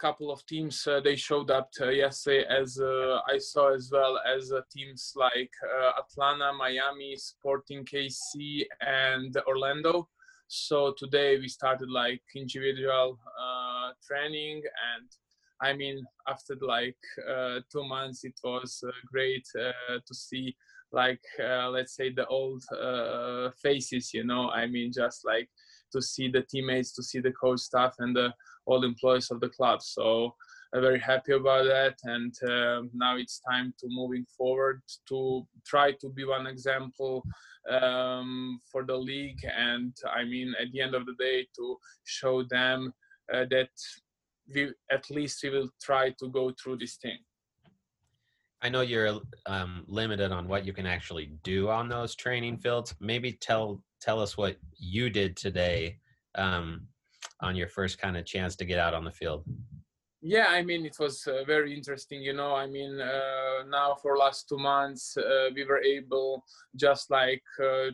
couple of teams uh, they showed up yesterday as uh, I saw as well as uh, teams like Atlanta, Miami, Sporting KC, and Orlando. So today we started like individual training and I mean, after like uh, two months, it was uh, great uh, to see like let's say the old faces. You know, I mean, just like to see the teammates, to see the coach staff, and the all employees of the club. So I'm very happy about that. And uh, now it's time to moving forward to try to be one example um, for the league. And I mean, at the end of the day, to show them uh, that we at least we will try to go through this thing. I know you're um, limited on what you can actually do on those training fields. Maybe tell tell us what you did today um, on your first kind of chance to get out on the field? Yeah, I mean, it was uh, very interesting. You know, I mean, uh, now for last two months, uh, we were able just like uh,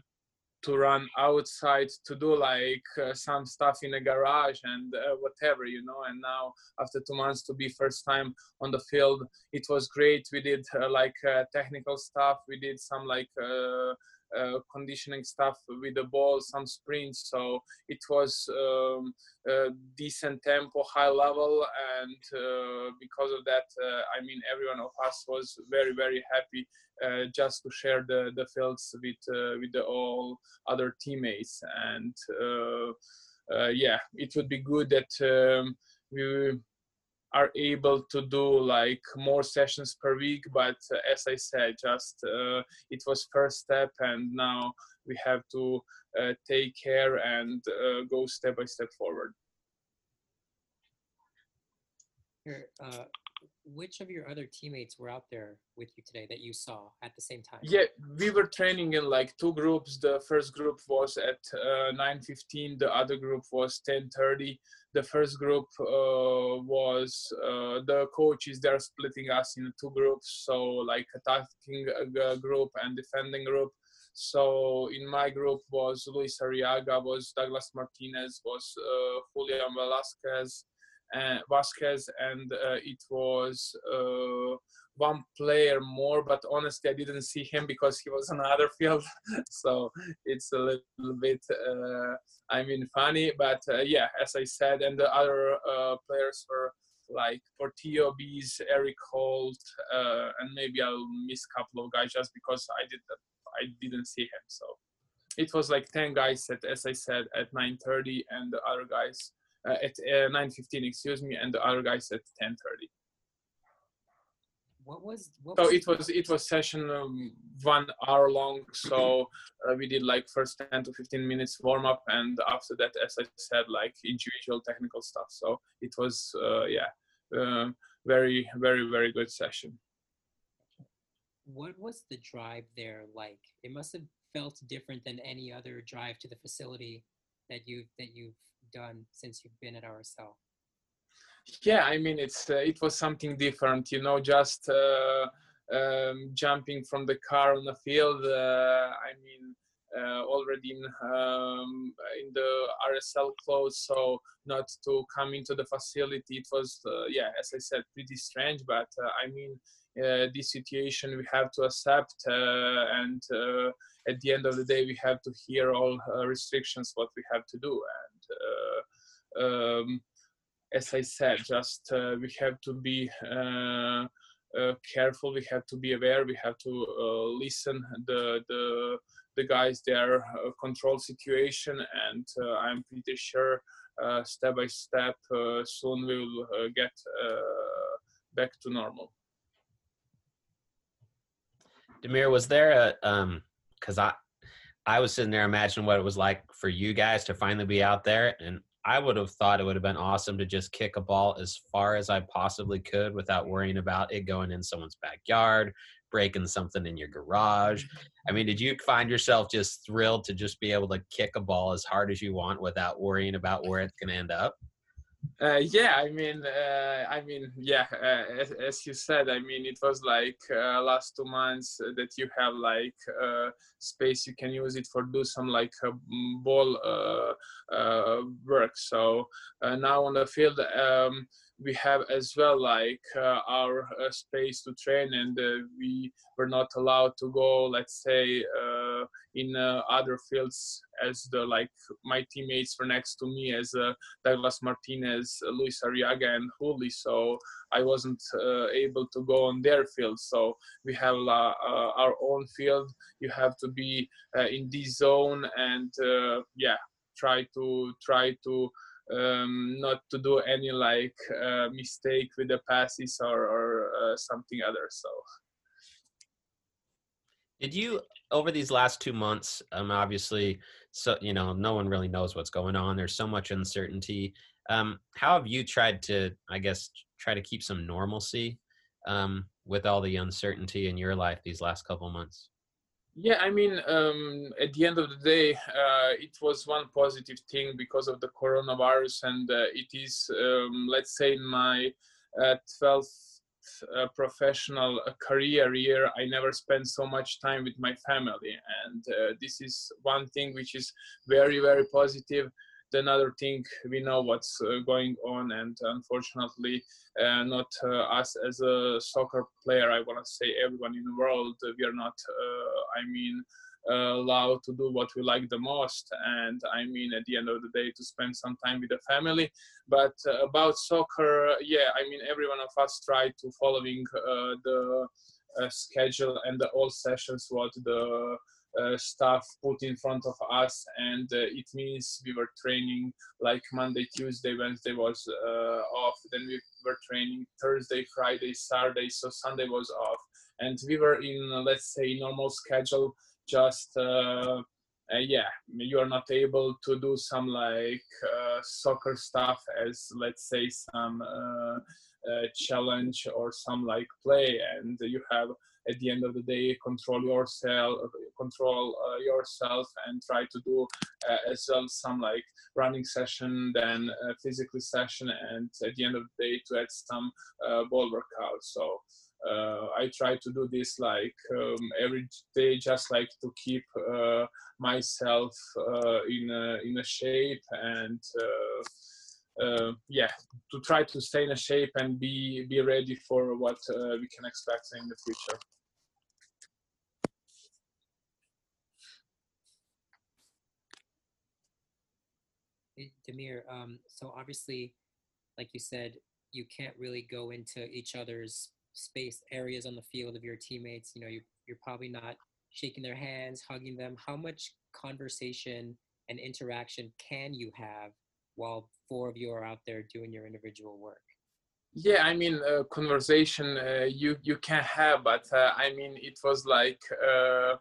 to run outside to do like uh, some stuff in a garage and uh, whatever you know and now after two months to be first time on the field it was great we did uh, like technical stuff we did some like uh, conditioning stuff with the ball, some sprints. So it was um, decent tempo, high level, and uh, because of that, uh, I mean, everyone of us was very, very happy just to share the, the fields with with the all other teammates. And yeah, it would be good that um, we are able to do like more sessions per week but uh, as i said just uh, it was first step and now we have to uh, take care and uh, go step by step forward. Uh, which of your other teammates were out there with you today that you saw at the same time? Yeah we were training in like two groups. The first group was at uh, 9.15 the other group was 10.30 the first group uh, was uh, the coaches they're splitting us in two groups. So like attacking group and defending group. So in my group was Luis Arriaga, was Douglas Martinez, was uh, Julian Velasquez, Vasquez, and uh, it was uh, one player more, but honestly, I didn't see him because he was on another field. so it's a little bit, uh, I mean, funny. But uh, yeah, as I said, and the other uh, players were like Portillo, Bees, Erik Holt, uh, and maybe I'll miss a couple of guys just because I did I didn't see him. So it was like 10 guys at, as I said, at 9:30, and the other guys uh, at 9:15, excuse me, and the other guys at 10:30 what was what so it was it was session um, one hour long. So uh, we did like first 10 to 15 minutes warm up and after that as i said like individual technical stuff. So it was uh, yeah uh, very very very good session. What was the drive there like? It must have felt different than any other drive to the facility that you that you've done since you've been at rsl yeah i mean it's uh, it was something different you know just uh, um, jumping from the car on the field uh, i mean uh, already in um, in the rsl clothes so not to come into the facility it was uh, yeah as i said pretty strange but uh, i mean this situation we have to accept and at the end of the day we have to hear all restrictions what we have to do and um, as I said, just uh, we have to be uh, uh, careful. We have to be aware. We have to listen the the the guys their control situation, and I'm pretty sure step by step soon we will get back to normal. Damir, was there a um? Because I I was sitting there imagining what it was like for you guys to finally be out there, and I would have thought it would have been awesome to just kick a ball as far as I possibly could without worrying about it going in someone's backyard, breaking something in your garage. I mean, did you find yourself just thrilled to just be able to kick a ball as hard as you want without worrying about where it's going to end up? Uh, yeah, I mean, uh, I mean, yeah, uh, as, as, you said, I mean, it was like uh, last two months that you have like uh, space you can use it for do some like uh, ball work. So now on the field, um, we have as well like uh, our uh, space to train and uh, we were not allowed to go let's say in uh, other fields as the like my teammates were next to me as uh, Douglas Martinez, Luis Arriaga and Hooley so I wasn't able to go on their field. So we have our own field. You have to be in this zone and yeah try to try to um, not to do any like uh, mistake with the passes or, or uh, something other. So, did you over these last two months? Um, obviously, so you know, no one really knows what's going on. There's so much uncertainty. Um, how have you tried to, I guess, try to keep some normalcy um, with all the uncertainty in your life these last couple months? Yeah, I mean, um, at the end of the day, uh, it was one positive thing because of the coronavirus, and uh, it is, um, let's say, in my uh, 12th uh, professional uh, career year, I never spent so much time with my family, and uh, this is one thing which is very, very positive. The another thing we know what's uh, going on and unfortunately uh, not uh, us as a soccer player i want to say everyone in the world we are not i mean uh, allowed to do what we like the most and i mean at the end of the day to spend some time with the family. But uh, about soccer yeah i mean every one of us tried to following uh, the schedule and the all sessions what the uh, stuff put in front of us. And uh, it means we were training like monday tuesday wednesday was uh, off. Then we were training thursday friday saturday so sunday was off. And we were in let's say normal schedule just uh, uh, yeah you are not able to do some like uh, soccer stuff as let's say some challenge or some like play. And you have at the end of the day control yourself control uh, yourself and try to do uh, as well some like running session then physical session and at the end of the day to add some uh, ball workout. So uh, I try to do this like um, every day, just like to keep uh, myself uh, in a, in a shape and uh, yeah, to try to stay in a shape and be be ready for what uh, we can expect in the future. Damir, um, so obviously, like you said, you can't really go into each other's space areas on the field of your teammates. You know, you're, you're probably not shaking their hands, hugging them. How much conversation and interaction can you have while four of you are out there doing your individual work? Yeah, I mean, uh, conversation uh, you you can have, but uh, I mean, it was like uh,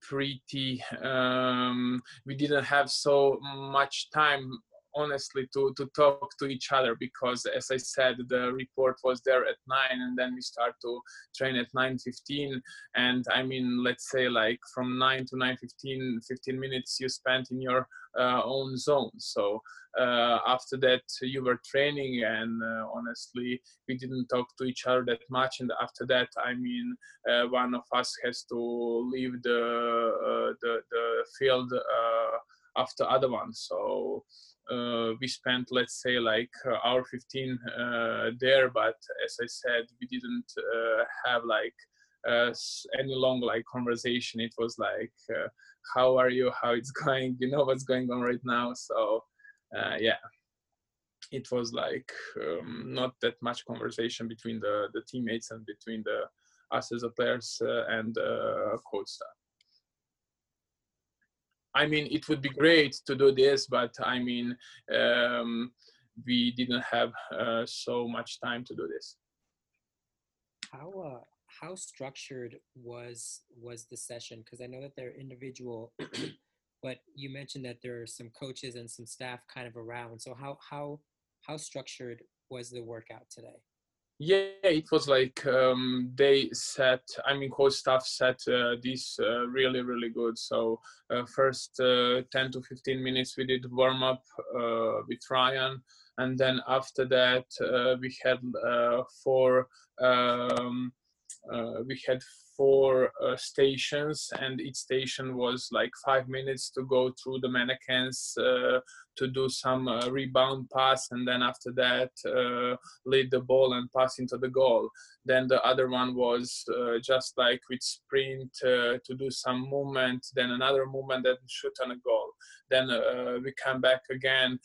pretty. Um, we didn't have so much time honestly to to talk to each other because as i said the report was there at 9 and then we start to train at 9.15 and i mean let's say like from 9 to 9.15 15 minutes you spent in your uh, own zone. So uh, after that you were training and uh, honestly we didn't talk to each other that much. And after that i mean uh, one of us has to leave the uh, the, the field uh, after other one. So we spent let's say like uh, hour 15 uh, there but as i said we didn't uh, have like uh, any long like conversation. It was like uh, how are you? How it's going? You know what's going on right now? So yeah. It was like um, not that much conversation between the the teammates and between the us as a players and coach staff I mean, it would be great to do this, but I mean, um, we didn't have uh, so much time to do this. How uh, how structured was was the session? Because I know that they're individual, but you mentioned that there are some coaches and some staff kind of around. So how how how structured was the workout today? Yeah it was like um, they set i mean coach staff set uh, this uh, really really good. So uh, first uh, 10 to 15 minutes we did warm up uh, with ryan. And then after that uh, we had four um, we had four uh, stations and each station was like five minutes to go through the mannequins uh, to do some uh, rebound pass and then after that uh, lead the ball and pass into the goal. Then the other one was uh, just like with sprint to do some movement then another movement and shoot on a goal. Then we come back again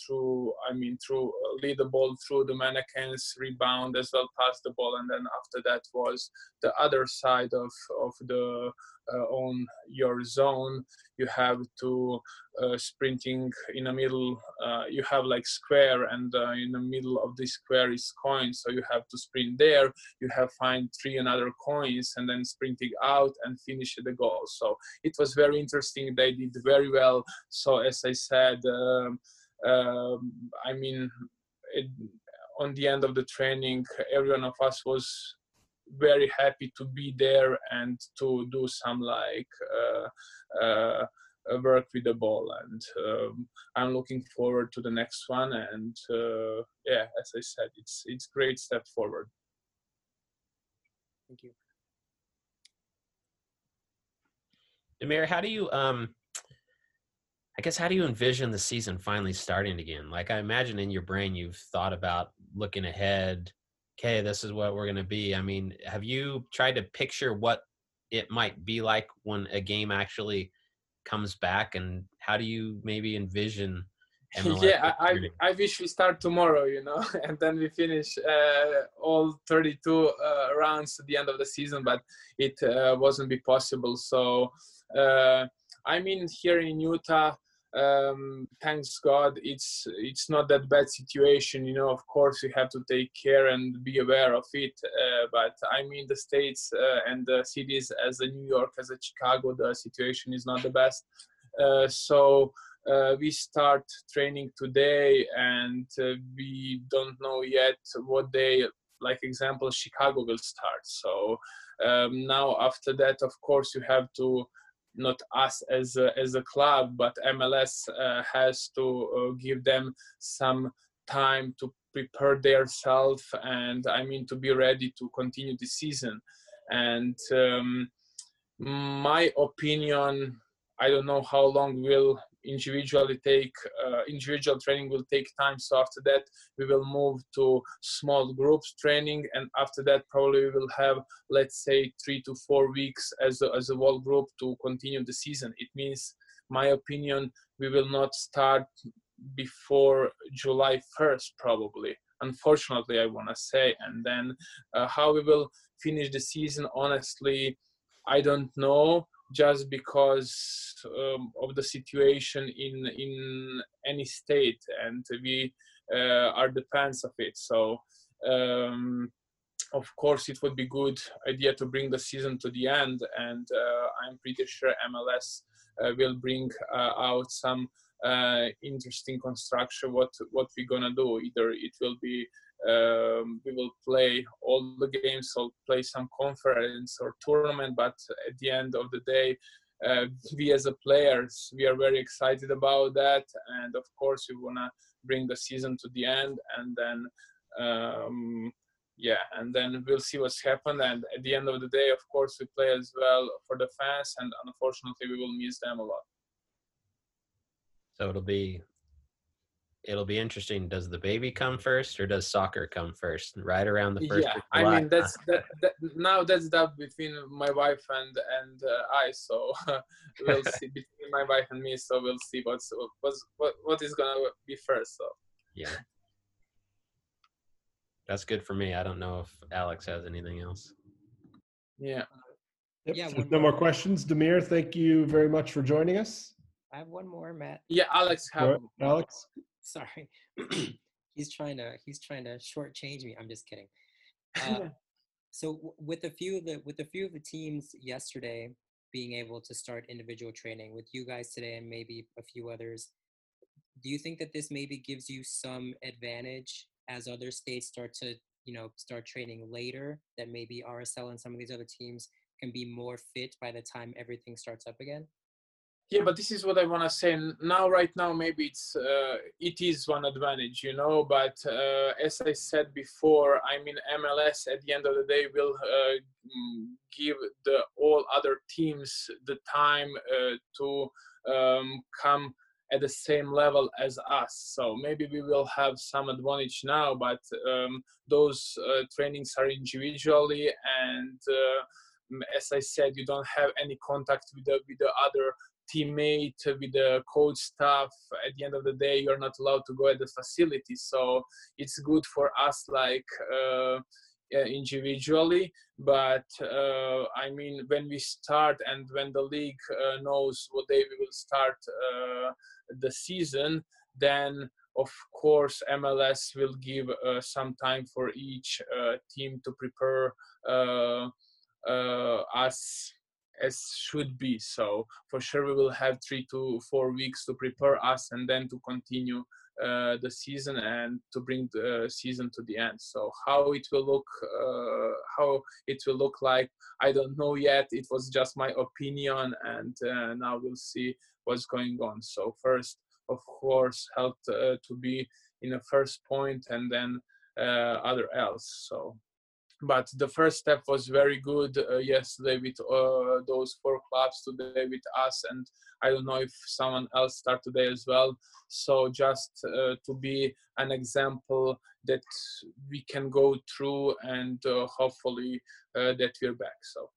through i mean through lead the ball through the mannequins rebound as well pass the ball and then after that was the other side of of the uh, on your zone. You have to uh, sprinting in the middle uh, you have like square and in the middle of the square is coin. So you have to sprint there. You have find three another coins and then sprinting out and finish the goal. So it was very interesting. They did very well. So as i said um, um, i mean it, on the end of the training every one of us was very happy to be there and to do some like uh, uh, work with the ball. And um, i'm looking forward to the next one. And uh, yeah as i said it's it's great step forward. Thank you. Damir, how do you um I guess how do you envision the season finally starting again? Like I imagine in your brain you've thought about looking ahead okay, this is what we're going to be. I mean, have you tried to picture what it might be like when a game actually comes back, and how do you maybe envision? MLS yeah, I, I, I wish we start tomorrow, you know, and then we finish uh, all 32 uh, rounds at the end of the season, but it uh, wasn't be possible. So, uh, I mean, here in Utah, um, thanks God, it's it's not that bad situation. You know, of course, you have to take care and be aware of it. Uh, but I mean, the states uh, and the cities, as a New York, as a Chicago, the situation is not the best. Uh, so. Uh, we start training today and uh, we don't know yet what day like example chicago will start so um, now after that of course you have to not us as a, as a club, but MLS uh, has to uh, give them some time to prepare themselves and I mean to be ready to continue the season. And um, my opinion, I don't know how long will individually take uh, individual training will take time. So after that we will move to small groups training. And after that probably we will have let's say three to four weeks as a, as a whole group to continue the season. It means my opinion we will not start before july 1st probably. Unfortunately i want to say. And then uh, how we will finish the season honestly i don't know just because um, of the situation in in any state and we uh, are the fans of it. So um, of course it would be good idea to bring the season to the end and uh, i'm pretty sure mls uh, will bring uh, out some uh, interesting construction what what we're gonna do. Either it will be um, we will play all the games or play some conference or tournament but at the end of the day uh, we as a players we are very excited about that. And of course we want to bring the season to the end and then um, yeah and then we'll see what's happened. And at the end of the day of course we play as well for the fans and unfortunately we will miss them a lot. So it'll be it'll be interesting. Does the baby come first or does soccer come first? Right around the first. Yeah, I mean that's that, that, now that's that between my wife and and uh, I. So we'll see between my wife and me. So we'll see what's what's what what is gonna be first. So yeah, that's good for me. I don't know if Alex has anything else. Yeah. Yep. Yeah. So no more questions, Damir, Thank you very much for joining us. I have one more, Matt. Yeah, Alex. Have, Alex. Sorry, he's trying to he's trying to shortchange me. I'm just kidding. Uh, so with a few of the with a few of the teams yesterday being able to start individual training with you guys today and maybe a few others, do you think that this maybe gives you some advantage as other states start to you know start training later? That maybe RSL and some of these other teams can be more fit by the time everything starts up again. Yeah but this is what i want to say now right now maybe it's uh, it is one advantage you know but uh, as i said before i mean mls at the end of the day will uh, mm, give the all other teams the time uh, to um, come at the same level as us. So maybe we will have some advantage now but um, those uh, trainings are individually and uh, as I said, you don't have any contact with the with the other teammate, with the coach staff. At the end of the day, you're not allowed to go at the facility. So it's good for us, like. Uh, individually but uh, i mean when we start and when the league uh, knows what day we will start uh, the season then of course mls will give uh, some time for each uh, team to prepare uh, us as should be. So for sure we will have three to four weeks to prepare us and then to continue uh, the season and to bring the season to the end. So how it will look, uh, how it will look like, I don't know yet. It was just my opinion, and uh, now we'll see what's going on. So first, of course, helped uh, to be in a first point, and then uh, other else. So but the first step was very good uh, yesterday with uh, those four clubs today with us and i don't know if someone else start today as well. So just uh, to be an example that we can go through and uh, hopefully uh, that we're back so